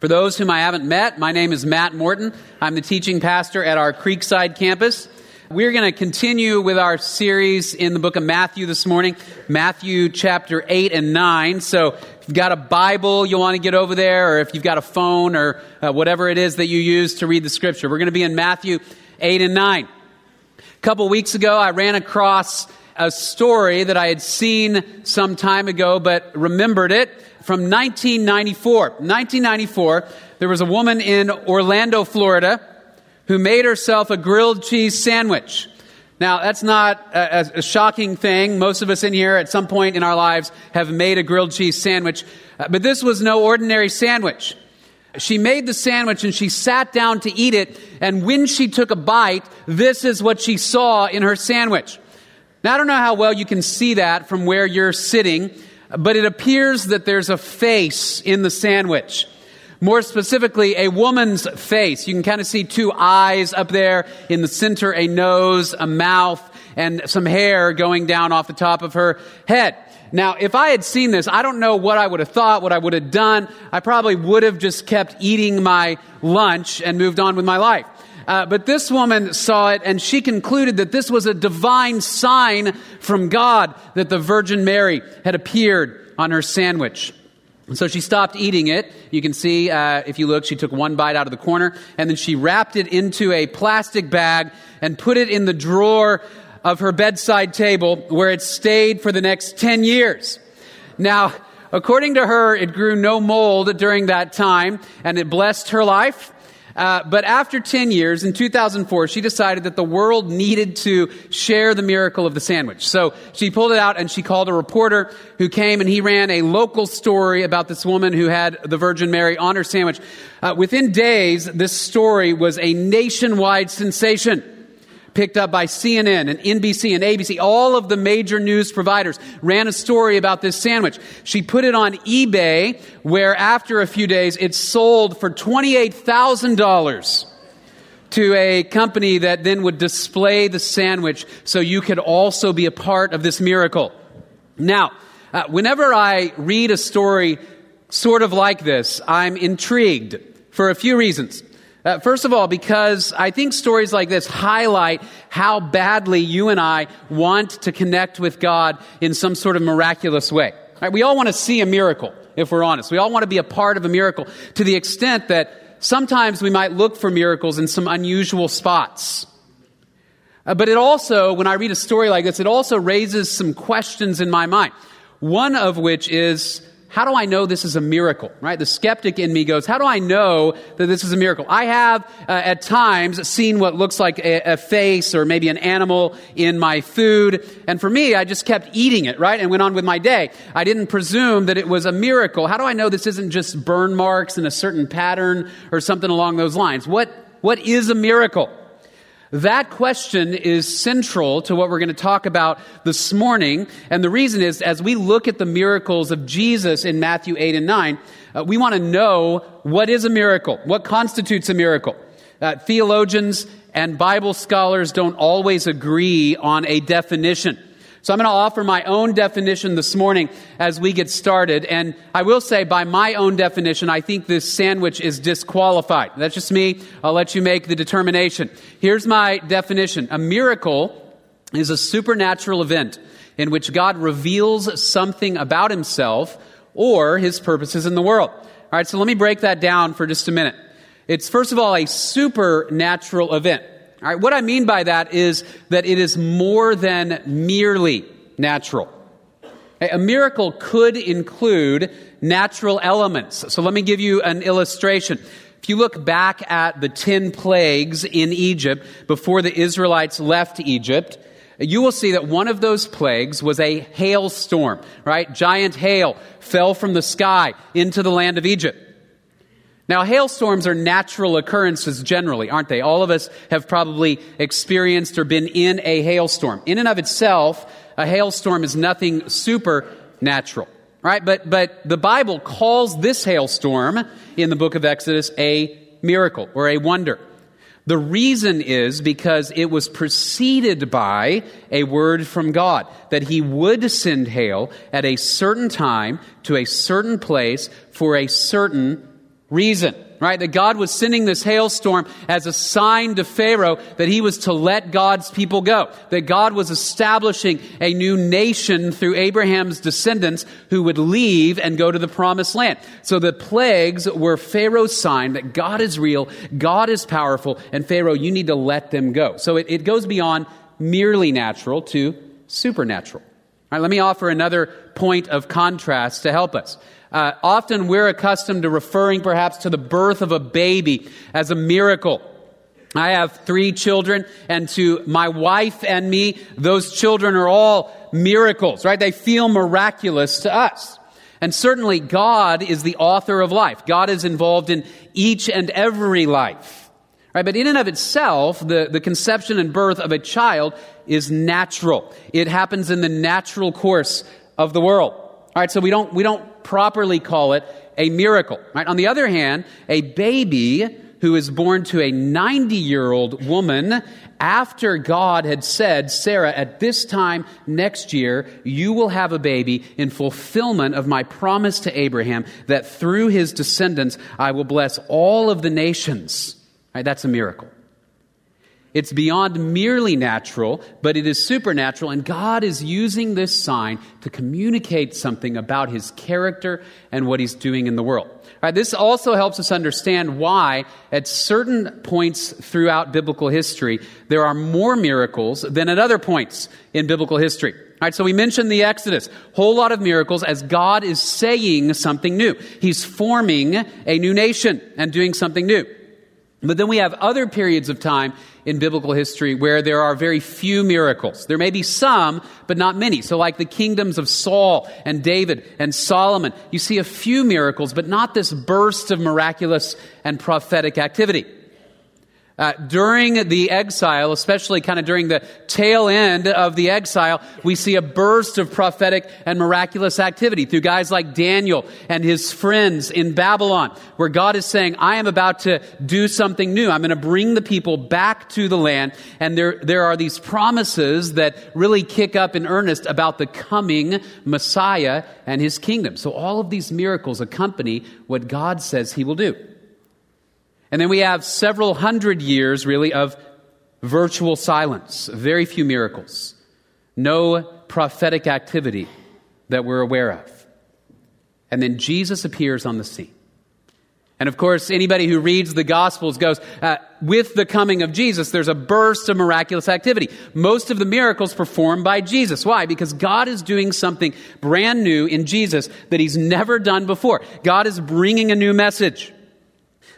For those whom I haven't met, my name is Matt Morton. I'm the teaching pastor at our Creekside campus. We're going to continue with our series in the book of Matthew this morning, Matthew chapter 8 and 9. So if you've got a Bible you want to get over there, or if you've got a phone or uh, whatever it is that you use to read the scripture, we're going to be in Matthew 8 and 9. A couple weeks ago, I ran across a story that I had seen some time ago, but remembered it from 1994. 1994, there was a woman in Orlando, Florida, who made herself a grilled cheese sandwich. Now, that's not a, a, shocking thing. Most of us in here at some point in our lives have made a grilled cheese sandwich, uh, but this was no ordinary sandwich. She made the sandwich and she sat down to eat it, and when she took a bite, this is what she saw in her sandwich. Now, I don't know how well you can see that from where you're sitting, but it appears that there's a face in the sandwich. More specifically, a woman's face. You can kind of see two eyes up there in the center, a nose, a mouth, and some hair going down off the top of her head. Now, if I had seen this, I don't know what I would have thought, what I would have done. I probably would have just kept eating my lunch and moved on with my life. Uh, but this woman saw it and she concluded that this was a divine sign from God that the Virgin Mary had appeared on her sandwich. And so she stopped eating it. You can see, uh, if you look, she took one bite out of the corner and then she wrapped it into a plastic bag and put it in the drawer of her bedside table where it stayed for the next 10 years. Now, according to her, it grew no mold during that time and it blessed her life. Uh, but after 10 years, in 2004, she decided that the world needed to share the miracle of the sandwich. So she pulled it out and she called a reporter who came and he ran a local story about this woman who had the Virgin Mary on her sandwich. Uh, within days, this story was a nationwide sensation picked up by CNN and NBC and ABC. All of the major news providers ran a story about this sandwich. She put it on eBay, where after a few days, it sold for $28,000 to a company that then would display the sandwich so you could also be a part of this miracle. Now, uh, whenever I read a story sort of like this, I'm intrigued for a few reasons. Uh, first of all, because I think stories like this highlight how badly you and I want to connect with God in some sort of miraculous way. Right? We all want to see a miracle, if we're honest. We all want to be a part of a miracle to the extent that sometimes we might look for miracles in some unusual spots. Uh, but it also, when I read a story like this, it also raises some questions in my mind. One of which is, how do I know this is a miracle? Right? The skeptic in me goes, how do I know that this is a miracle? I have uh, at times seen what looks like a, a, face or maybe an animal in my food. And for me, I just kept eating it, right? And went on with my day. I didn't presume that it was a miracle. How do I know this isn't just burn marks in a certain pattern or something along those lines? What, what is a miracle? That question is central to what we're going to talk about this morning. And the reason is, as we look at the miracles of Jesus in Matthew 8 and 9, uh, we want to know what is a miracle? What constitutes a miracle? Uh, theologians and Bible scholars don't always agree on a definition. So I'm going to offer my own definition this morning as we get started. And I will say, by my own definition, I think this sandwich is disqualified. That's just me. I'll let you make the determination. Here's my definition. A miracle is a supernatural event in which God reveals something about himself or his purposes in the world. All right, so let me break that down for just a minute. It's first of all a supernatural event. All right, what I mean by that is that it is more than merely natural. A miracle could include natural elements. So let me give you an illustration. If you look back at the 10 plagues in Egypt before the Israelites left Egypt, you will see that one of those plagues was a hailstorm, right? Giant hail fell from the sky into the land of Egypt. Now, hailstorms are natural occurrences generally, aren't they? All of us have probably experienced or been in a hailstorm. In and of itself, a hailstorm is nothing supernatural, right? But, but the Bible calls this hailstorm in the book of Exodus a miracle or a wonder. The reason is because it was preceded by a word from God that He would send hail at a certain time to a certain place for a certain reason, right? That God was sending this hailstorm as a sign to Pharaoh that he was to let God's people go. That God was establishing a new nation through Abraham's descendants who would leave and go to the promised land. So the plagues were Pharaoh's sign that God is real, God is powerful, and Pharaoh, you need to let them go. So it, it goes beyond merely natural to supernatural. All right, let me offer another point of contrast to help us. Uh, often we're accustomed to referring perhaps to the birth of a baby as a miracle. I have three children, and to my wife and me, those children are all miracles, right? They feel miraculous to us. And certainly God is the author of life. God is involved in each and every life. Right? But in and of itself, the, the conception and birth of a child is natural. It happens in the natural course of the world. All right, so we don't, we don't properly call it a miracle. Right? On the other hand, a baby who is born to a 90 year old woman after God had said, Sarah, at this time next year, you will have a baby in fulfillment of my promise to Abraham that through his descendants I will bless all of the nations. Right? That's a miracle. It's beyond merely natural, but it is supernatural, and God is using this sign to communicate something about his character and what he's doing in the world. Right, this also helps us understand why, at certain points throughout biblical history, there are more miracles than at other points in biblical history. All right, so we mentioned the Exodus. Whole lot of miracles as God is saying something new. He's forming a new nation and doing something new. But then we have other periods of time in biblical history where there are very few miracles. There may be some, but not many. So, like the kingdoms of Saul and David and Solomon, you see a few miracles, but not this burst of miraculous and prophetic activity. Uh, during the exile, especially kind of during the tail end of the exile, we see a burst of prophetic and miraculous activity through guys like Daniel and his friends in Babylon, where God is saying, I am about to do something new. I'm going to bring the people back to the land. And there, there are these promises that really kick up in earnest about the coming Messiah and his kingdom. So all of these miracles accompany what God says he will do. And then we have several hundred years, really, of virtual silence, very few miracles, no prophetic activity that we're aware of. And then Jesus appears on the scene. And of course, anybody who reads the Gospels goes, uh, with the coming of Jesus, there's a burst of miraculous activity. Most of the miracles performed by Jesus. Why? Because God is doing something brand new in Jesus that He's never done before. God is bringing a new message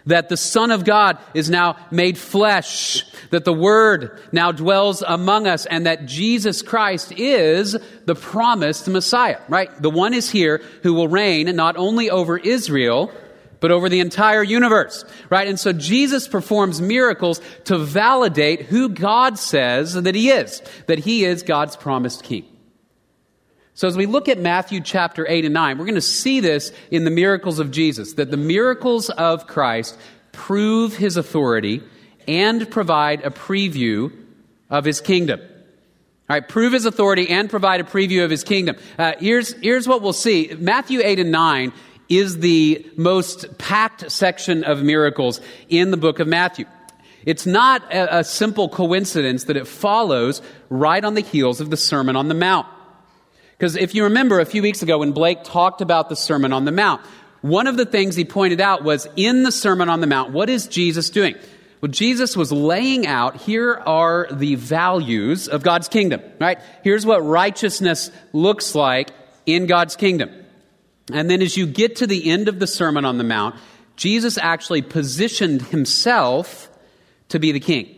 that the Son of God is now made flesh, that the Word now dwells among us, and that Jesus Christ is the promised Messiah, right? The one is here who will reign not only over Israel, but over the entire universe, right? And so Jesus performs miracles to validate who God says that He is, that He is God's promised King. So, as we look at Matthew chapter 8 and 9, we're going to see this in the miracles of Jesus, that the miracles of Christ prove his authority and provide a preview of his kingdom. All right, prove his authority and provide a preview of his kingdom. Uh, here's, here's what we'll see Matthew 8 and 9 is the most packed section of miracles in the book of Matthew. It's not a, a simple coincidence that it follows right on the heels of the Sermon on the Mount. Because if you remember a few weeks ago when Blake talked about the Sermon on the Mount, one of the things he pointed out was in the Sermon on the Mount, what is Jesus doing? Well, Jesus was laying out here are the values of God's kingdom, right? Here's what righteousness looks like in God's kingdom. And then as you get to the end of the Sermon on the Mount, Jesus actually positioned himself to be the king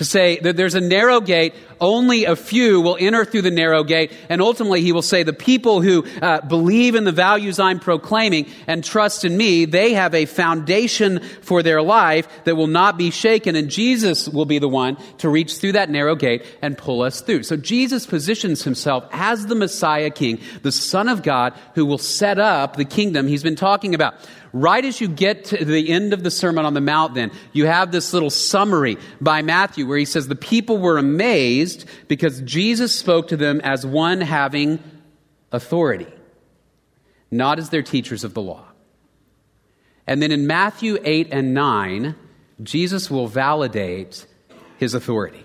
to say that there's a narrow gate, only a few will enter through the narrow gate, and ultimately he will say the people who uh, believe in the values I'm proclaiming and trust in me, they have a foundation for their life that will not be shaken, and Jesus will be the one to reach through that narrow gate and pull us through. So Jesus positions himself as the Messiah King, the Son of God, who will set up the kingdom he's been talking about. Right as you get to the end of the Sermon on the Mount, then, you have this little summary by Matthew where he says, The people were amazed because Jesus spoke to them as one having authority, not as their teachers of the law. And then in Matthew 8 and 9, Jesus will validate his authority.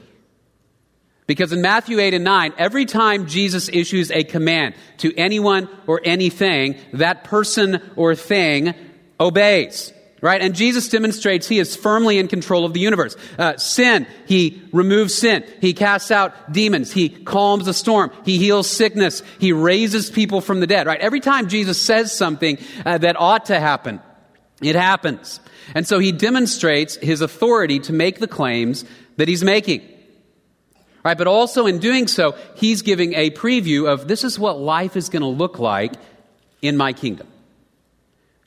Because in Matthew 8 and 9, every time Jesus issues a command to anyone or anything, that person or thing obeys. Right? And Jesus demonstrates he is firmly in control of the universe. Uh, sin, he removes sin. He casts out demons. He calms the storm. He heals sickness. He raises people from the dead. Right? Every time Jesus says something uh, that ought to happen, it happens. And so he demonstrates his authority to make the claims that he's making. Right? But also in doing so, he's giving a preview of this is what life is going to look like in my kingdom.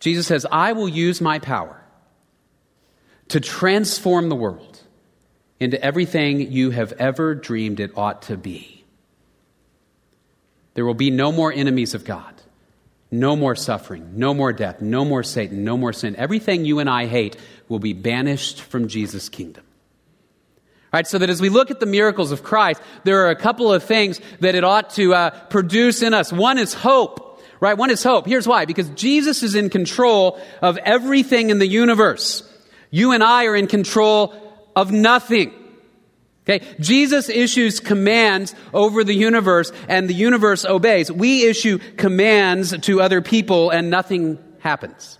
Jesus says, I will use my power to transform the world into everything you have ever dreamed it ought to be. There will be no more enemies of God, no more suffering, no more death, no more Satan, no more sin. Everything you and I hate will be banished from Jesus' kingdom. Right, so that as we look at the miracles of Christ, there are a couple of things that it ought to uh, produce in us. One is hope, right? One is hope. Here's why. Because Jesus is in control of everything in the universe. You and I are in control of nothing. Okay? Jesus issues commands over the universe and the universe obeys. We issue commands to other people and nothing happens.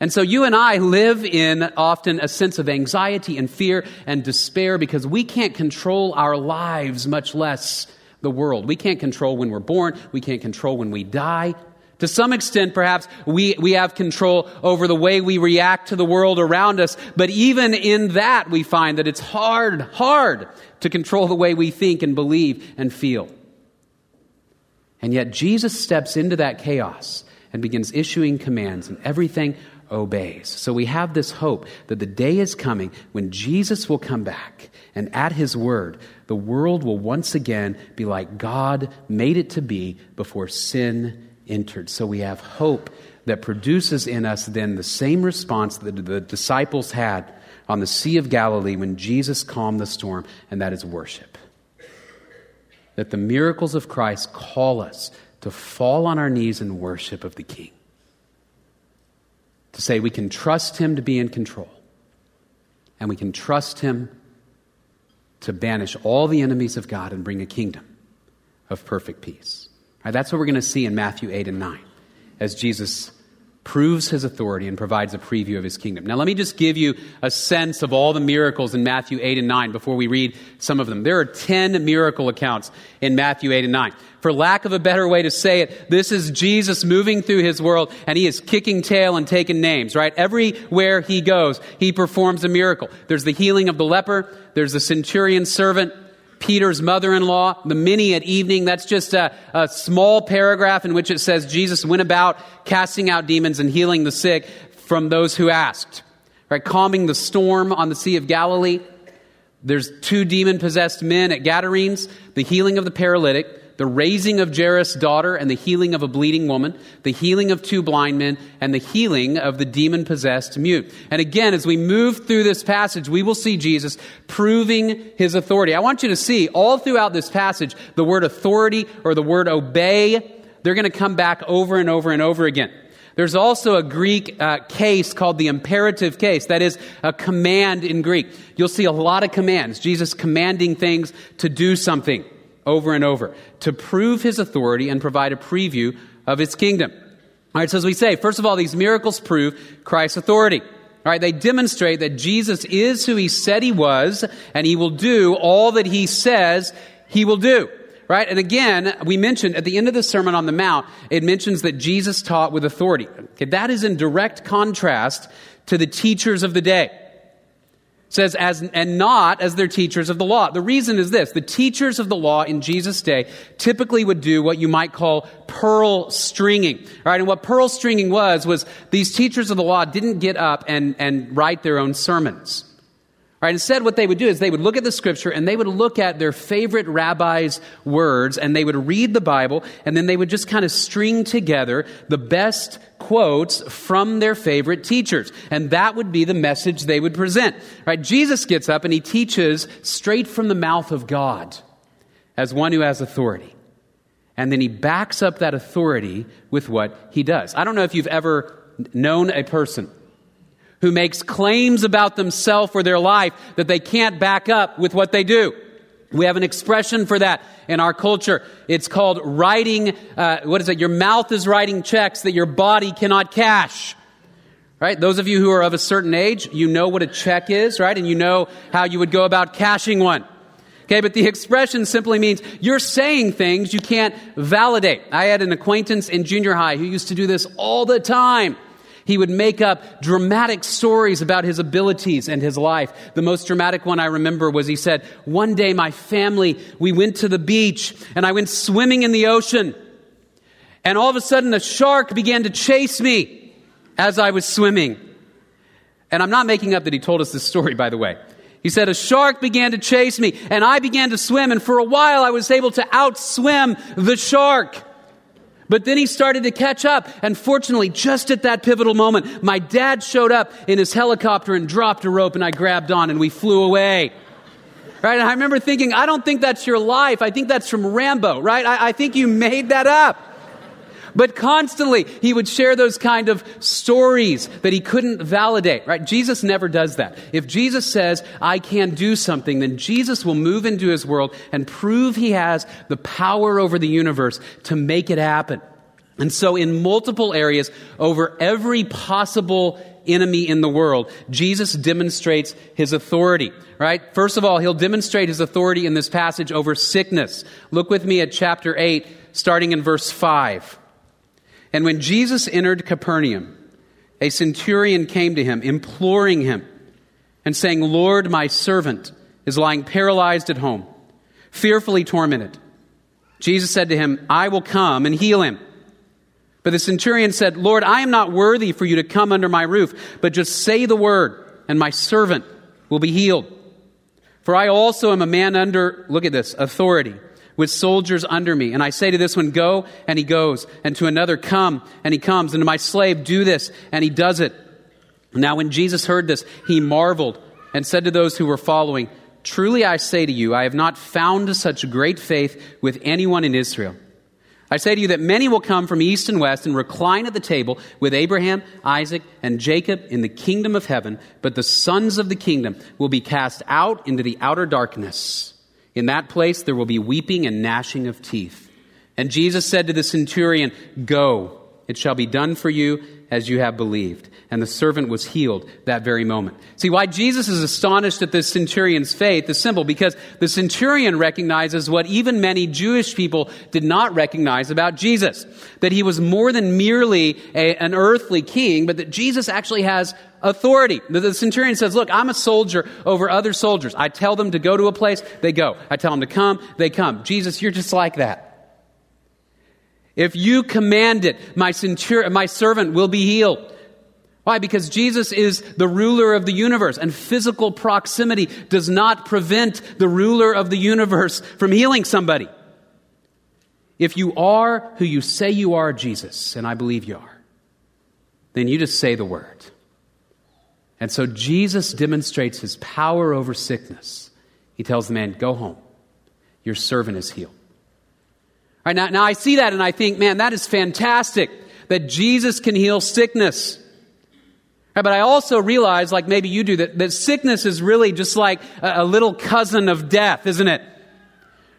And so you and I live in often a sense of anxiety and fear and despair because we can't control our lives, much less the world. We can't control when we're born. We can't control when we die. To some extent, perhaps, we, we have control over the way we react to the world around us. But even in that, we find that it's hard, hard to control the way we think and believe and feel. And yet, Jesus steps into that chaos and begins issuing commands, and everything obeys. So we have this hope that the day is coming when Jesus will come back, and at his word, the world will once again be like God made it to be before sin entered. So we have hope that produces in us then the same response that the disciples had on the Sea of Galilee when Jesus calmed the storm, and that is worship. That the miracles of Christ call us to fall on our knees in worship of the King to say we can trust Him to be in control, and we can trust Him to banish all the enemies of God and bring a kingdom of perfect peace. Right, that's what we're going to see in Matthew 8 and 9 as Jesus proves his authority and provides a preview of his kingdom. Now, let me just give you a sense of all the miracles in Matthew 8 and 9 before we read some of them. There are 10 miracle accounts in Matthew 8 and 9. For lack of a better way to say it, this is Jesus moving through his world and he is kicking tail and taking names, right? Everywhere he goes, he performs a miracle. There's the healing of the leper, there's the centurion servant, Peter's mother in law, the many at evening. That's just a, a, small paragraph in which it says Jesus went about casting out demons and healing the sick from those who asked. Right? Calming the storm on the Sea of Galilee. There's two demon possessed men at Gadarenes, the healing of the paralytic, the raising of Jairus' daughter and the healing of a bleeding woman, the healing of two blind men, and the healing of the demon possessed mute. And again, as we move through this passage, we will see Jesus proving his authority. I want you to see all throughout this passage the word authority or the word obey, they're going to come back over and over and over again. There's also a Greek uh, case called the imperative case. That is a command in Greek. You'll see a lot of commands. Jesus commanding things to do something over and over to prove his authority and provide a preview of his kingdom. All right, so as we say, first of all, these miracles prove Christ's authority. All right, they demonstrate that Jesus is who he said he was, and he will do all that he says he will do. Right? And again, we mentioned at the end of the Sermon on the Mount, it mentions that Jesus taught with authority. Okay, that is in direct contrast to the teachers of the day says as and not as their teachers of the law. The reason is this. The teachers of the law in jesus day typically would do what you might call pearl stringing right? And what pearl stringing was was these teachers of the law didn't get up and and write their own sermons Right, instead, what they would do is they would look at the scripture and they would look at their favorite rabbi's words and they would read the Bible and then they would just kind of string together the best quotes from their favorite teachers. And that would be the message they would present. Right, Jesus gets up and he teaches straight from the mouth of God as one who has authority. And then he backs up that authority with what he does. I don't know if you've ever known a person who makes claims about themselves or their life that they can't back up with what they do. We have an expression for that in our culture. It's called writing, uh, what is it? Your mouth is writing checks that your body cannot cash. Right? Those of you who are of a certain age, you know what a check is, right? And you know how you would go about cashing one. Okay, but the expression simply means you're saying things you can't validate. I had an acquaintance in junior high who used to do this all the time. He would make up dramatic stories about his abilities and his life. The most dramatic one I remember was he said, One day my family, we went to the beach and I went swimming in the ocean. And all of a sudden a shark began to chase me as I was swimming. And I'm not making up that he told us this story, by the way. He said, A shark began to chase me, and I began to swim, and for a while I was able to outswim the shark. But then he started to catch up. And fortunately, just at that pivotal moment, my dad showed up in his helicopter and dropped a rope and I grabbed on and we flew away. Right? And I remember thinking, I don't think that's your life. I think that's from Rambo, right? I, I think you made that up. But constantly, he would share those kind of stories that he couldn't validate, right? Jesus never does that. If Jesus says, I can do something, then Jesus will move into his world and prove he has the power over the universe to make it happen. And so, in multiple areas, over every possible enemy in the world, Jesus demonstrates his authority, right? First of all, he'll demonstrate his authority in this passage over sickness. Look with me at chapter 8, starting in verse 5. And when Jesus entered Capernaum, a centurion came to him, imploring him, and saying, Lord, my servant is lying paralyzed at home, fearfully tormented. Jesus said to him, I will come and heal him. But the centurion said, Lord, I am not worthy for you to come under my roof, but just say the word, and my servant will be healed. For I also am a man under, look at this, authority with soldiers under me. And I say to this one, Go, and he goes. And to another, Come, and he comes. And to my slave, Do this, and he does it. Now, when Jesus heard this, he marveled and said to those who were following, Truly I say to you, I have not found such great faith with anyone in Israel. I say to you that many will come from east and west and recline at the table with Abraham, Isaac, and Jacob in the kingdom of heaven, but the sons of the kingdom will be cast out into the outer darkness. In that place there will be weeping and gnashing of teeth. And Jesus said to the centurion, Go, it shall be done for you as you have believed. And the servant was healed that very moment. See, why Jesus is astonished at the centurion's faith is simple because the centurion recognizes what even many Jewish people did not recognize about Jesus that he was more than merely a, an earthly king, but that Jesus actually has authority. The centurion says, Look, I'm a soldier over other soldiers. I tell them to go to a place, they go. I tell them to come, they come. Jesus, you're just like that. If you command it, my, centur- my servant will be healed. Why? Because Jesus is the ruler of the universe, and physical proximity does not prevent the ruler of the universe from healing somebody. If you are who you say you are, Jesus, and I believe you are, then you just say the word. And so Jesus demonstrates his power over sickness. He tells the man, Go home. Your servant is healed. Right, now, now I see that and I think, man, that is fantastic that Jesus can heal sickness. But I also realize, like maybe you do, that, that sickness is really just like a, a little cousin of death, isn't it?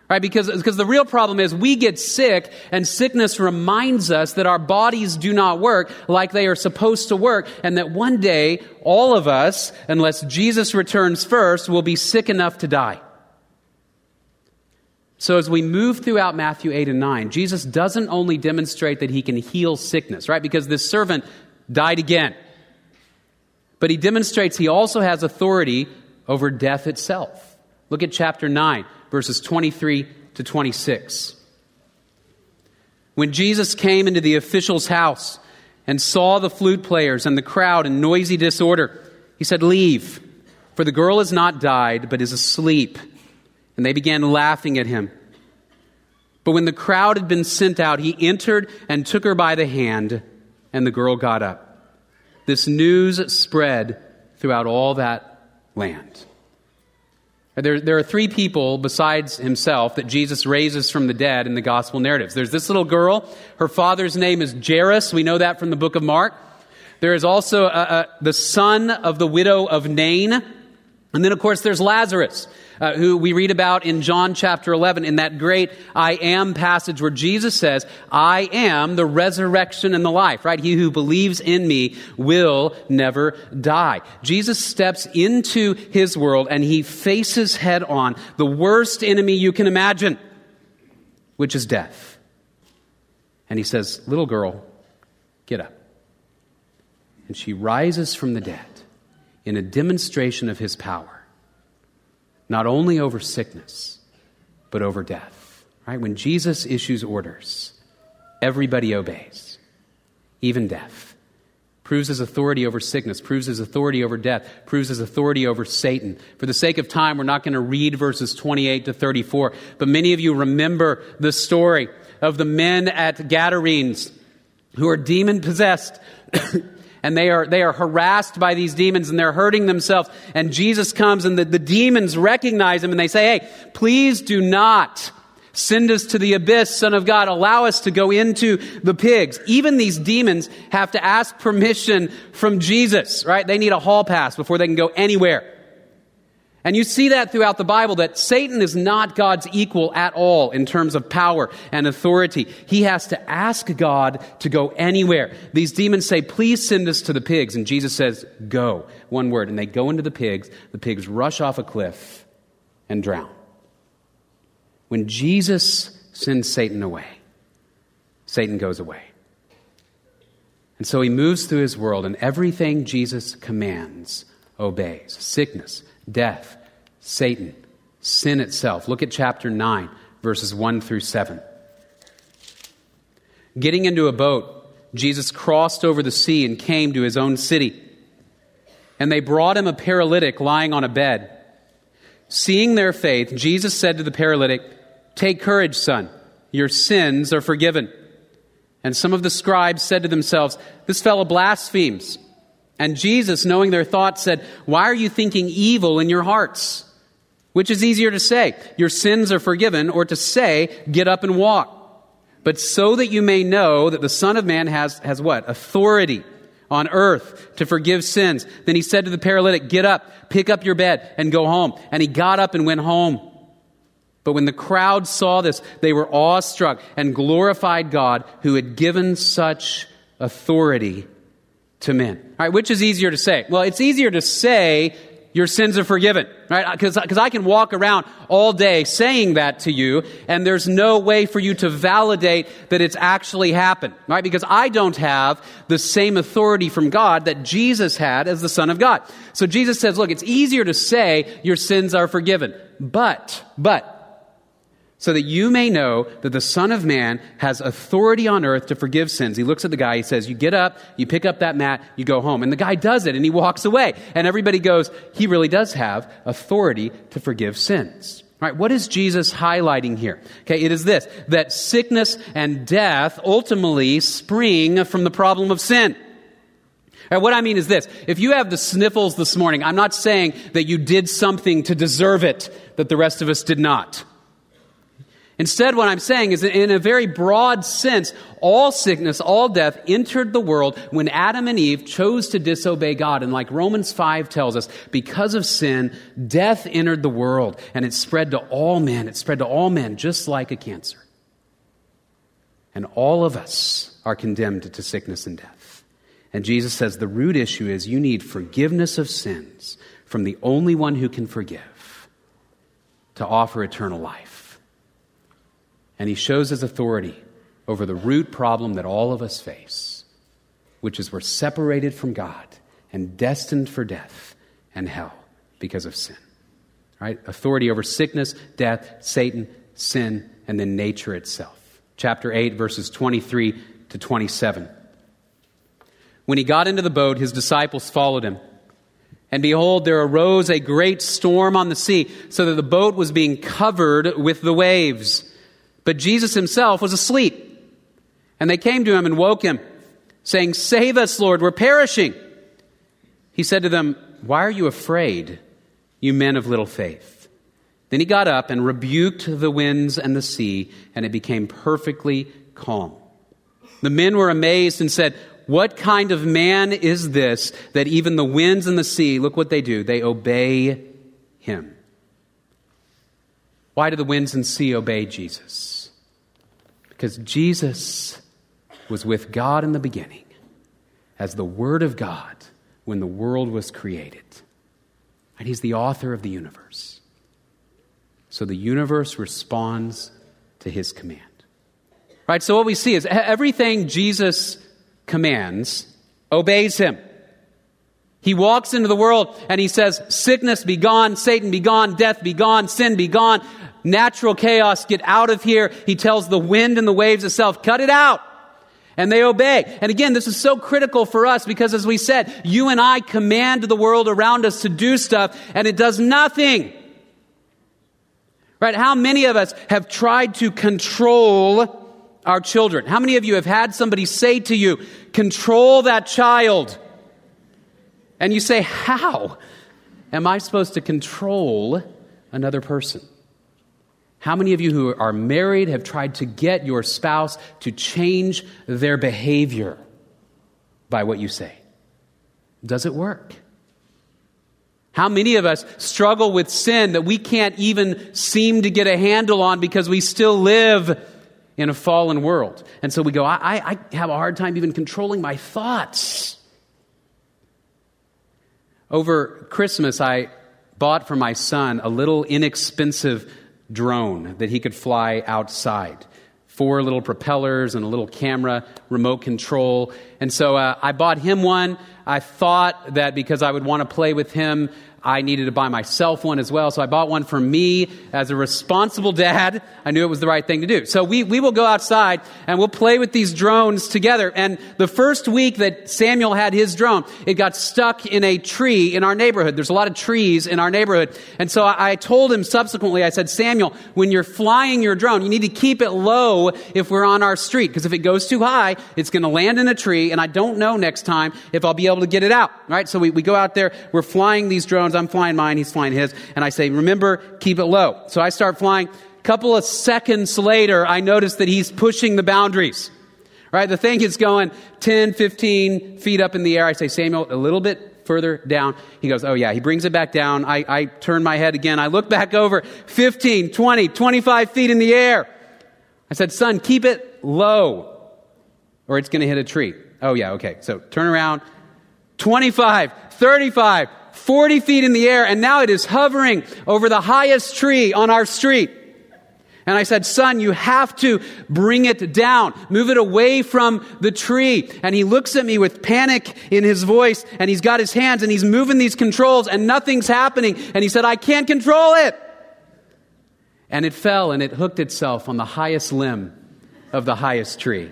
Right? Because, because the real problem is we get sick and sickness reminds us that our bodies do not work like they are supposed to work and that one day all of us, unless Jesus returns first, will be sick enough to die. So, as we move throughout Matthew 8 and 9, Jesus doesn't only demonstrate that he can heal sickness, right? Because this servant died again. But he demonstrates he also has authority over death itself. Look at chapter 9, verses 23 to 26. When Jesus came into the official's house and saw the flute players and the crowd in noisy disorder, he said, Leave, for the girl has not died, but is asleep. And they began laughing at him. But when the crowd had been sent out, he entered and took her by the hand, and the girl got up. This news spread throughout all that land. There, there are three people besides himself that Jesus raises from the dead in the gospel narratives. There's this little girl. Her father's name is Jairus. We know that from the book of Mark. There is also uh, uh, the son of the widow of Nain. And then, of course, there's Lazarus, uh, who we read about in John chapter 11 in that great I am passage where Jesus says, I am the resurrection and the life, right? He who believes in me will never die. Jesus steps into his world and he faces head on the worst enemy you can imagine, which is death. And he says, Little girl, get up. And she rises from the dead in a demonstration of his power, not only over sickness, but over death. Right? When Jesus issues orders, everybody obeys, even death. Proves his authority over sickness, proves his authority over death, proves his authority over Satan. For the sake of time, we're not going to read verses 28 to 34, but many of you remember the story of the men at Gadarenes who are demon possessed. And they are, they are harassed by these demons and they're hurting themselves. And Jesus comes and the, the demons recognize him and they say, Hey, please do not send us to the abyss, Son of God. Allow us to go into the pigs. Even these demons have to ask permission from Jesus, right? They need a hall pass before they can go anywhere. And you see that throughout the Bible that Satan is not God's equal at all in terms of power and authority. He has to ask God to go anywhere. These demons say, Please send us to the pigs. And Jesus says, Go. One word. And they go into the pigs. The pigs rush off a cliff and drown. When Jesus sends Satan away, Satan goes away. And so he moves through his world, and everything Jesus commands obeys sickness death, Satan, sin itself. Look at chapter 9, verses 1 through 7. Getting into a boat, Jesus crossed over the sea and came to his own city. And they brought him a paralytic lying on a bed. Seeing their faith, Jesus said to the paralytic, Take courage, son, your sins are forgiven. And some of the scribes said to themselves, This fellow blasphemes. And Jesus, knowing their thoughts, said, Why are you thinking evil in your hearts? Which is easier to say, Your sins are forgiven, or to say, Get up and walk. But so that you may know that the Son of Man has, has what? Authority on earth to forgive sins. Then he said to the paralytic, Get up, pick up your bed, and go home. And he got up and went home. But when the crowd saw this, they were awestruck and glorified God who had given such authority to men. All right, which is easier to say? Well, it's easier to say your sins are forgiven, right? Uh, because I can walk around all day saying that to you, and there's no way for you to validate that it's actually happened, right? Because I don't have the same authority from God that Jesus had as the Son of God. So Jesus says, look, it's easier to say your sins are forgiven. But, but, so that you may know that the Son of Man has authority on earth to forgive sins. He looks at the guy, he says, You get up, you pick up that mat, you go home. And the guy does it, and he walks away. And everybody goes, He really does have authority to forgive sins. Right? What is Jesus highlighting here? Okay, it is this that sickness and death ultimately spring from the problem of sin. Right, what I mean is this if you have the sniffles this morning, I'm not saying that you did something to deserve it that the rest of us did not. Instead, what I'm saying is that in a very broad sense, all sickness, all death entered the world when Adam and Eve chose to disobey God. And like Romans 5 tells us, because of sin, death entered the world and it spread to all men. It spread to all men just like a cancer. And all of us are condemned to sickness and death. And Jesus says the root issue is you need forgiveness of sins from the only one who can forgive to offer eternal life and he shows his authority over the root problem that all of us face, which is we're separated from God and destined for death and hell because of sin. Right? Authority over sickness, death, Satan, sin, and then nature itself. Chapter 8, verses 23 to 27. When he got into the boat, his disciples followed him. And behold, there arose a great storm on the sea, so that the boat was being covered with the waves but Jesus himself was asleep. And they came to him and woke him, saying, Save us, Lord, we're perishing. He said to them, Why are you afraid, you men of little faith? Then he got up and rebuked the winds and the sea, and it became perfectly calm. The men were amazed and said, What kind of man is this that even the winds and the sea, look what they do, they obey him? Why do the winds and sea obey Jesus? Because Jesus was with God in the beginning as the Word of God when the world was created. And He's the author of the universe. So the universe responds to His command. Right? So what we see is everything Jesus commands obeys Him. He walks into the world and he says, Sickness be gone, Satan be gone, death be gone, sin be gone, natural chaos, get out of here. He tells the wind and the waves itself, Cut it out. And they obey. And again, this is so critical for us because as we said, you and I command the world around us to do stuff and it does nothing. Right? How many of us have tried to control our children? How many of you have had somebody say to you, control that child? And you say, how am I supposed to control another person? How many of you who are married have tried to get your spouse to change their behavior by what you say? Does it work? How many of us struggle with sin that we can't even seem to get a handle on because we still live in a fallen world? And so we go, I, I have a hard time even controlling my thoughts. Over Christmas, I bought for my son a little inexpensive drone that he could fly outside. Four little propellers and a little camera, remote control. And so uh, I bought him one. I thought that because I would want to play with him, I needed to buy myself one as well. So I bought one for me as a responsible dad. I knew it was the right thing to do. So we, we will go outside and we'll play with these drones together. And the first week that Samuel had his drone, it got stuck in a tree in our neighborhood. There's a lot of trees in our neighborhood. And so I, told him subsequently, I said, Samuel, when you're flying your drone, you need to keep it low if we're on our street. Because if it goes too high, it's going to land in a tree. And I don't know next time if I'll be able to get it out. Right? So we, we go out there, we're flying these drones. I'm flying mine, he's flying his. And I say, remember, keep it low. So I start flying. A couple of seconds later, I notice that he's pushing the boundaries. Right? The thing is going 10, 15 feet up in the air. I say, Samuel, a little bit further down. He goes, Oh, yeah. He brings it back down. I, I turn my head again. I look back over 15, 20, 25 feet in the air. I said, Son, keep it low or it's going to hit a tree. Oh, yeah. Okay. So turn around. 25, 35, 40 feet in the air, and now it is hovering over the highest tree on our street. And I said, Son, you have to bring it down. Move it away from the tree. And he looks at me with panic in his voice, and he's got his hands, and he's moving these controls, and nothing's happening. And he said, I can't control it. And it fell, and it hooked itself on the highest limb of the highest tree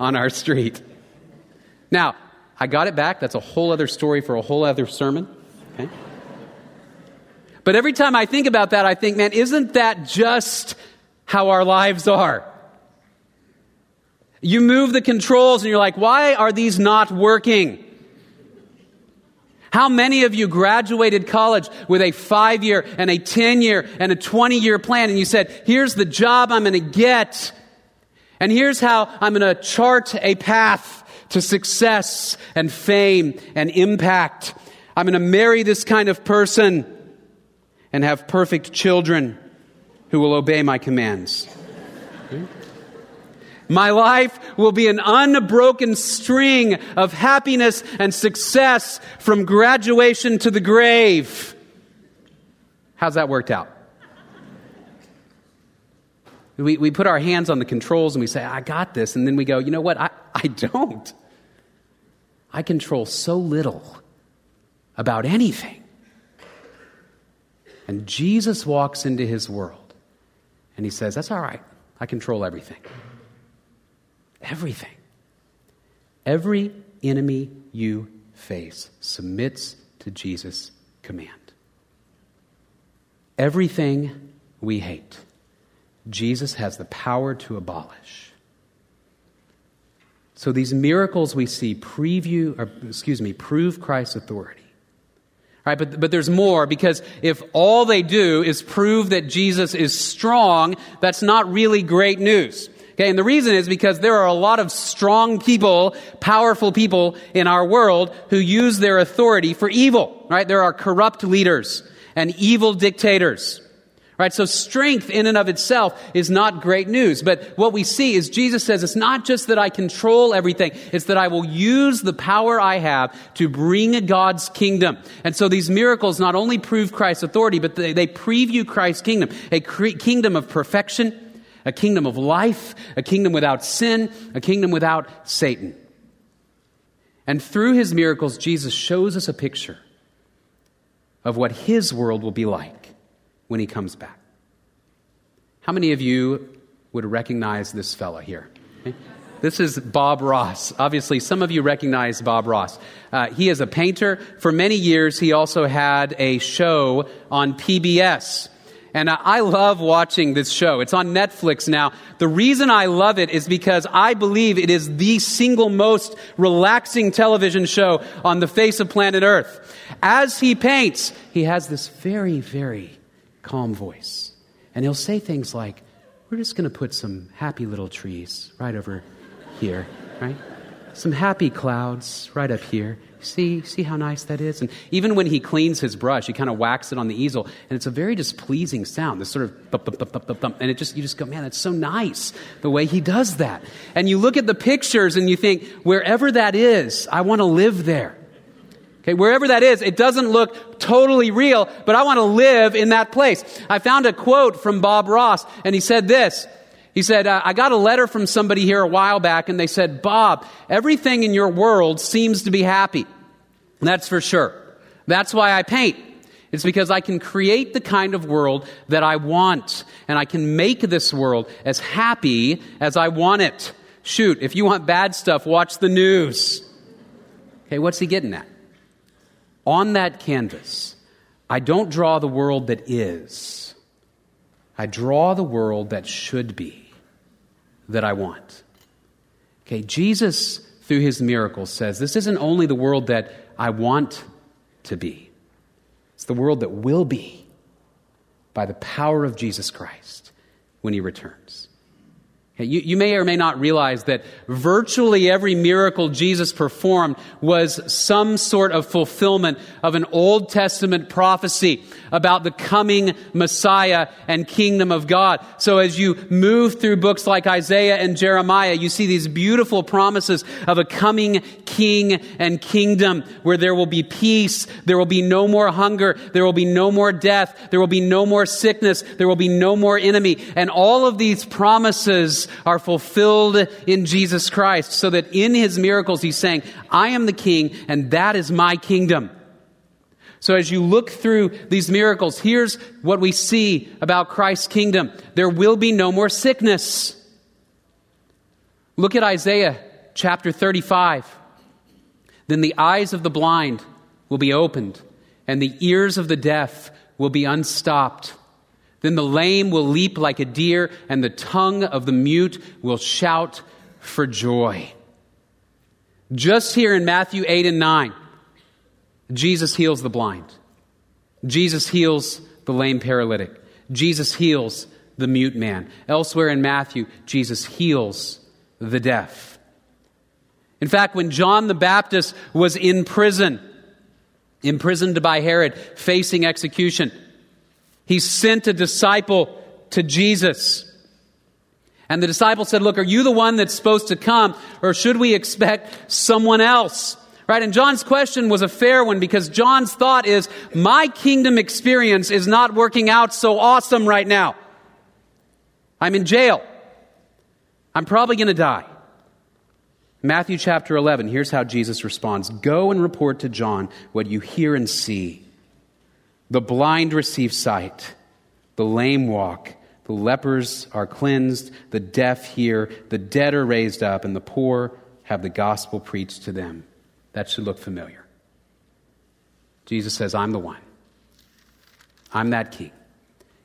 on our street. Now, I got it back. That's a whole other story for a whole other sermon. Okay? But every time I think about that, I think, man, isn't that just how our lives are? You move the controls and you're like, why are these not working? How many of you graduated college with a five year and a 10 year and a 20 year plan and you said, here's the job I'm going to get and here's how I'm going to chart a path to success and fame and impact. I'm going to marry this kind of person and have perfect children who will obey my commands. My life will be an unbroken string of happiness and success from graduation to the grave. How's that worked out? We, we put our hands on the controls and we say, I got this. And then we go, you know what? I, I don't. I control so little about anything. And Jesus walks into his world and he says, That's all right. I control everything. Everything. Every enemy you face submits to Jesus' command. Everything we hate, Jesus has the power to abolish. So these miracles we see preview, or, excuse me, prove Christ's authority. Right, but, but there's more because if all they do is prove that Jesus is strong, that's not really great news. Okay, and the reason is because there are a lot of strong people, powerful people in our world who use their authority for evil, right? There are corrupt leaders and evil dictators. Right? So strength in and of itself is not great news. But what we see is Jesus says it's not just that I control everything. It's that I will use the power I have to bring God's kingdom. And so these miracles not only prove Christ's authority, but they, they preview Christ's kingdom. A cre- kingdom of perfection, a kingdom of life, a kingdom without sin, a kingdom without Satan. And through his miracles, Jesus shows us a picture of what his world will be like when he comes back. How many of you would recognize this fellow here? Okay. This is Bob Ross. Obviously, some of you recognize Bob Ross. Uh, he is a painter. For many years, he also had a show on PBS. And I love watching this show. It's on Netflix now. The reason I love it is because I believe it is the single most relaxing television show on the face of planet Earth. As he paints, he has this very, very calm voice. And he'll say things like, We're just going to put some happy little trees right over here, right? Some happy clouds right up here. See, see how nice that is? And even when he cleans his brush, he kind of whacks it on the easel, and it's a very displeasing sound, this sort of bump, bump, bump, bump, bump, and it just, you just go, man, that's so nice the way he does that. And you look at the pictures and you think, wherever that is, I want to live there. Okay, wherever that is, it doesn't look totally real, but I want to live in that place. I found a quote from Bob Ross, and he said this. He said, uh, I got a letter from somebody here a while back, and they said, Bob, everything in your world seems to be happy. That's for sure. That's why I paint. It's because I can create the kind of world that I want, and I can make this world as happy as I want it. Shoot, if you want bad stuff, watch the news. Okay, what's he getting at? On that canvas, I don't draw the world that is, I draw the world that should be, that I want. Okay, Jesus, through his miracles, says this isn't only the world that I want to be, it's the world that will be by the power of Jesus Christ when he returns. You, you, may or may not realize that virtually every miracle Jesus performed was some sort of fulfillment of an Old Testament prophecy about the coming Messiah and kingdom of God. So as you move through books like Isaiah and Jeremiah, you see these beautiful promises of a coming king and kingdom where there will be peace, there will be no more hunger, there will be no more death, there will be no more sickness, there will be no more enemy. And all of these promises are fulfilled in Jesus Christ, so that in his miracles he's saying, I am the king, and that is my kingdom. So as you look through these miracles, here's what we see about Christ's kingdom there will be no more sickness. Look at Isaiah chapter 35. Then the eyes of the blind will be opened, and the ears of the deaf will be unstopped. Then the lame will leap like a deer, and the tongue of the mute will shout for joy. Just here in Matthew 8 and 9, Jesus heals the blind. Jesus heals the lame paralytic. Jesus heals the mute man. Elsewhere in Matthew, Jesus heals the deaf. In fact, when John the Baptist was in prison, imprisoned by Herod, facing execution, he sent a disciple to Jesus. And the disciple said, Look, are you the one that's supposed to come, or should we expect someone else? Right? And John's question was a fair one because John's thought is, My kingdom experience is not working out so awesome right now. I'm in jail. I'm probably going to die. Matthew chapter 11, here's how Jesus responds Go and report to John what you hear and see. The blind receive sight, the lame walk, the lepers are cleansed, the deaf hear, the dead are raised up, and the poor have the gospel preached to them. That should look familiar. Jesus says, I'm the one. I'm that king.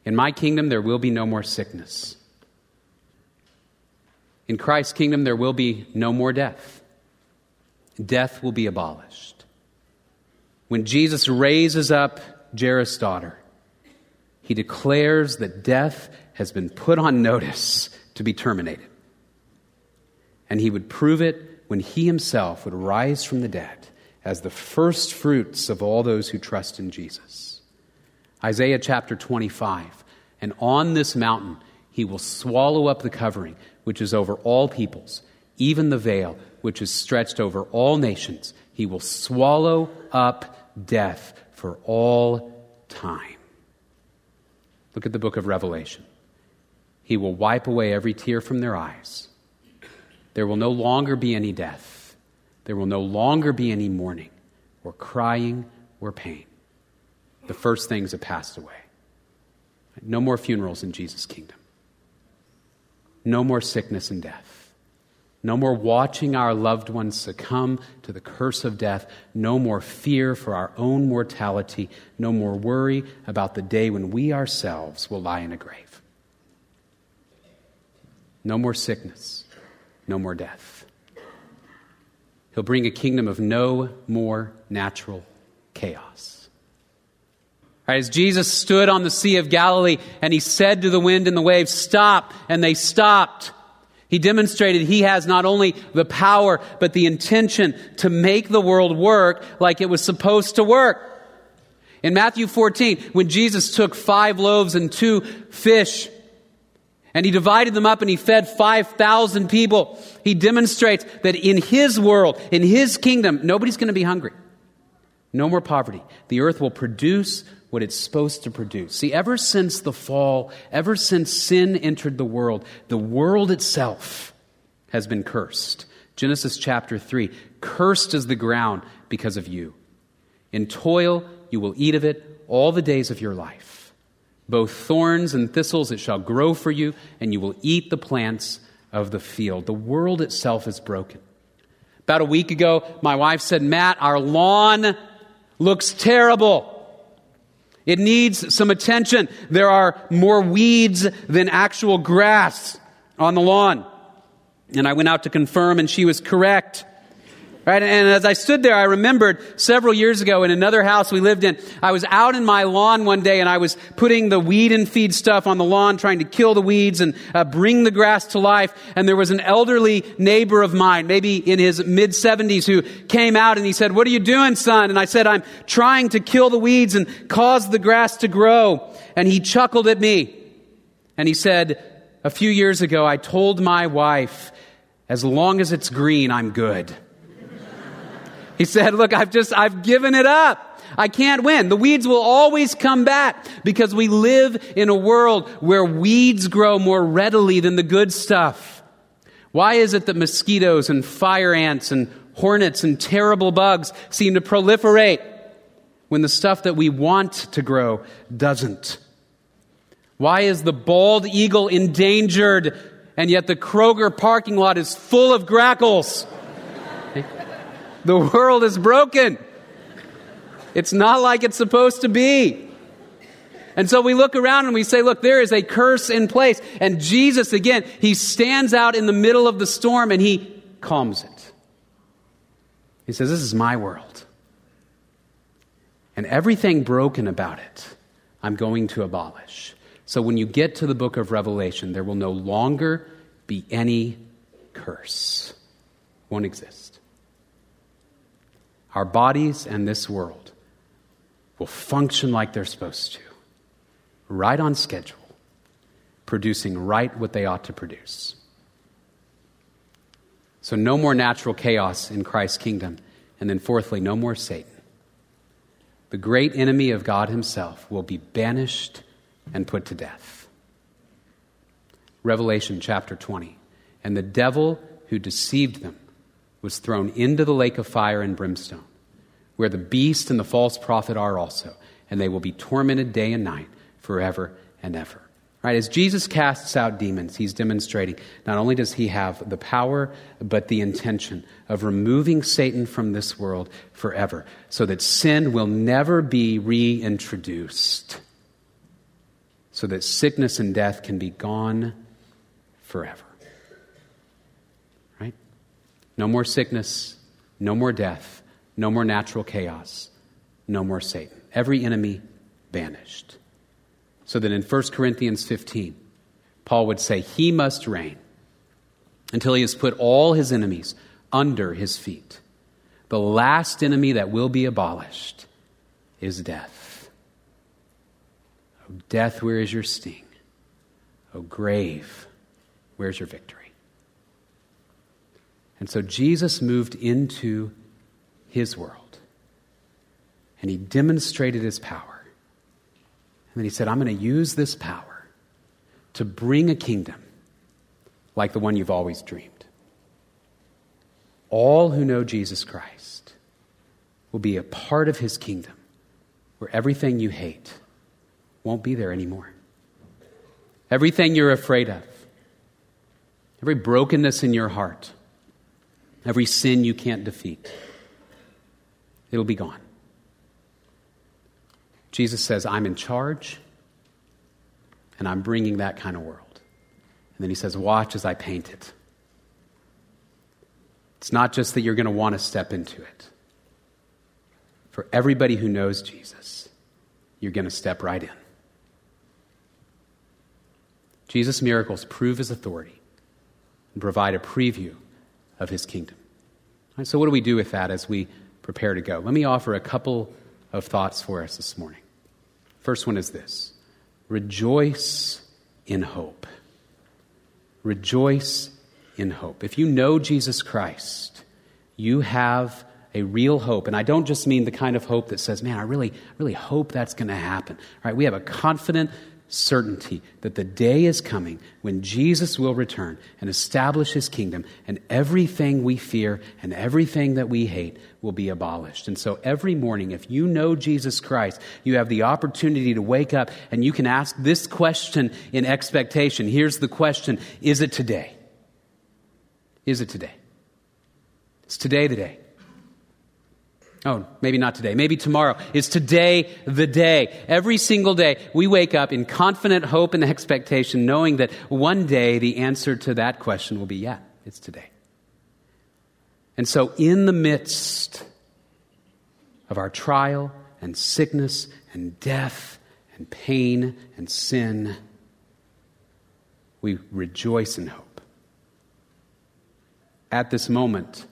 In my kingdom, there will be no more sickness. In Christ's kingdom, there will be no more death. Death will be abolished. When Jesus raises up Jairus' daughter, he declares that death has been put on notice to be terminated. and he would prove it when he himself would rise from the dead as the first fruits of all those who trust in Jesus. Isaiah chapter 25. And on this mountain he will swallow up the covering which is over all peoples, even the veil which is stretched over all nations. He will swallow up death for all time. Look at the book of Revelation. He will wipe away every tear from their eyes. There will no longer be any death. There will no longer be any mourning, or crying, or pain. The first things have passed away. No more funerals in Jesus' kingdom. No more sickness and death. No more watching our loved ones succumb to the curse of death. No more fear for our own mortality. No more worry about the day when we ourselves will lie in a grave. No more sickness. No more death. He'll bring a kingdom of no more natural chaos. As Jesus stood on the Sea of Galilee and he said to the wind and the waves, Stop, and they stopped. He demonstrated he has not only the power, but the intention to make the world work like it was supposed to work. In Matthew 14, when Jesus took five loaves and two fish, and he divided them up and he fed 5,000 people, he demonstrates that in his world, in his kingdom, nobody's going to be hungry. No more poverty. The earth will produce what it's supposed to produce. See, ever since the fall, ever since sin entered the world, the world itself has been cursed. Genesis chapter 3 Cursed is the ground because of you. In toil you will eat of it all the days of your life. Both thorns and thistles it shall grow for you, and you will eat the plants of the field. The world itself is broken. About a week ago, my wife said, Matt, our lawn looks terrible. It needs some attention. There are more weeds than actual grass on the lawn. And I went out to confirm, and she was correct. Right? And as I stood there, I remembered several years ago in another house we lived in, I was out in my lawn one day and I was putting the weed and feed stuff on the lawn, trying to kill the weeds and uh, bring the grass to life. And there was an elderly neighbor of mine, maybe in his mid 70s, who came out and he said, What are you doing, son? And I said, I'm trying to kill the weeds and cause the grass to grow. And he chuckled at me. And he said, A few years ago, I told my wife, as long as it's green, I'm good. He said, look, I've just, I've given it up. I can't win. The weeds will always come back because we live in a world where weeds grow more readily than the good stuff. Why is it that mosquitoes and fire ants and hornets and terrible bugs seem to proliferate when the stuff that we want to grow doesn't? Why is the bald eagle endangered and yet the Kroger parking lot is full of grackles? The world is broken. It's not like it's supposed to be. And so we look around and we say, look, there is a curse in place. And Jesus, again, he stands out in the middle of the storm and he calms it. He says, This is my world. And everything broken about it, I'm going to abolish. So when you get to the book of Revelation, there will no longer be any curse. Won't exist our bodies and this world will function like they're supposed to, right on schedule, producing right what they ought to produce. So, no more natural chaos in Christ's kingdom. And then, fourthly, no more Satan. The great enemy of God himself will be banished and put to death. Revelation chapter 20. And the devil who deceived them was thrown into the lake of fire and brimstone, where the beast and the false prophet are also, and they will be tormented day and night forever and ever. Right, as Jesus casts out demons, he's demonstrating not only does he have the power, but the intention of removing Satan from this world forever, so that sin will never be reintroduced, so that sickness and death can be gone forever. No more sickness, no more death, no more natural chaos, no more Satan. Every enemy banished. So that in 1 Corinthians 15, Paul would say, He must reign until he has put all his enemies under his feet. The last enemy that will be abolished is death. Oh, death, where is your sting? Oh, grave, where's your victory? And so Jesus moved into his world and he demonstrated his power. And then he said, I'm going to use this power to bring a kingdom like the one you've always dreamed. All who know Jesus Christ will be a part of his kingdom where everything you hate won't be there anymore. Everything you're afraid of, every brokenness in your heart, every sin you can't defeat, it'll be gone. Jesus says, I'm in charge, and I'm bringing that kind of world. And then he says, Watch as I paint it. It's not just that you're going to want to step into it. For everybody who knows Jesus, you're going to step right in. Jesus' miracles prove his authority and provide a preview of his kingdom. Right, so, what do we do with that as we prepare to go? Let me offer a couple of thoughts for us this morning. First one is this rejoice in hope. Rejoice in hope. If you know Jesus Christ, you have a real hope. And I don't just mean the kind of hope that says, man, I really, really hope that's going to happen. Right? We have a confident certainty that the day is coming when Jesus will return and establish his kingdom, and everything we fear and everything that we hate will be abolished. And so every morning, if you know Jesus Christ, you have the opportunity to wake up and you can ask this question in expectation. Here's the question Is it today? Is it today? Is today the day? Oh, maybe not today. Maybe tomorrow. Is today the day? Every single day, we wake up in confident hope and expectation, knowing that one day the answer to that question will be yeah, it's today. And so, in the midst of our trial and sickness and death and pain and sin, we rejoice in hope. At this moment,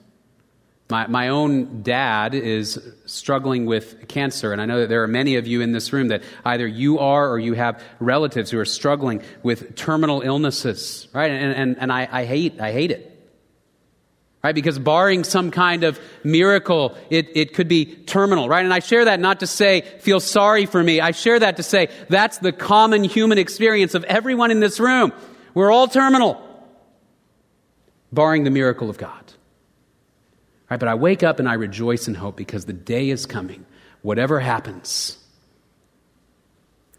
my, my own dad is struggling with cancer, and I know that there are many of you in this room that either you are or you have relatives who are struggling with terminal illnesses, right? And, and, and I, I, hate, I hate it. Right? Because barring some kind of miracle, it, it could be terminal, right? And I share that not to say, feel sorry for me. I share that to say, that's the common human experience of everyone in this room. We're all terminal, barring the miracle of God. Right? But I wake up and I rejoice in hope because the day is coming. Whatever happens,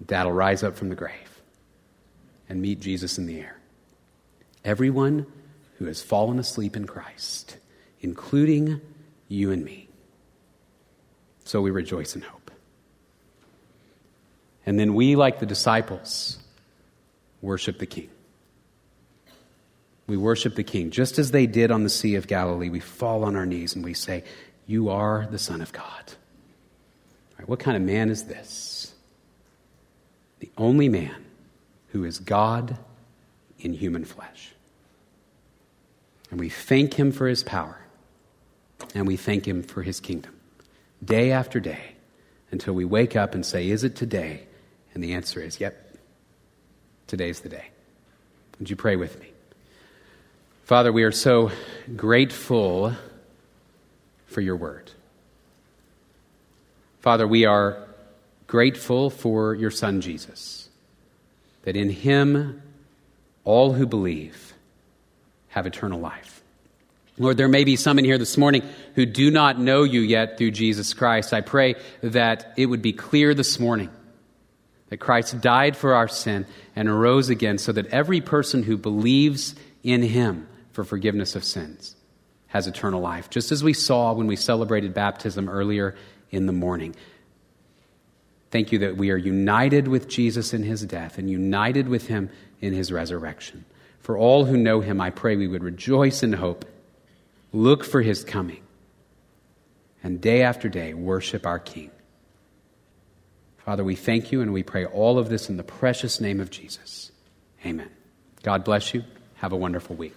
will rise up from the grave and meet Jesus in the air. Everyone who has fallen asleep in Christ, including you and me. So we rejoice in hope. And then we, like the disciples, worship the King. We worship the King. Just as they did on the Sea of Galilee, we fall on our knees and we say, You are the Son of God. What kind of man is this? The only man who is God in human flesh. And we thank him for his power, and we thank him for his kingdom, day after day, until we wake up and say, Is it today? And the answer is, Yep, today's the day. Would you pray with me? Father, we are so grateful for your word. Father, we are grateful for your Son, Jesus, that in him all who believe have eternal life. Lord, there may be some in here this morning who do not know you yet through Jesus Christ. I pray that it would be clear this morning that Christ died for our sin and arose again so that every person who believes in him for forgiveness of sins has eternal life, just as we saw when we celebrated baptism earlier in the morning. Thank you that we are united with Jesus in his death and united with him in his resurrection. For all who know him, I pray we would rejoice in hope, look for his coming, and day after day worship our King. Father, we thank you and we pray all of this in the precious name of Jesus. Amen. God bless you. Have a wonderful week.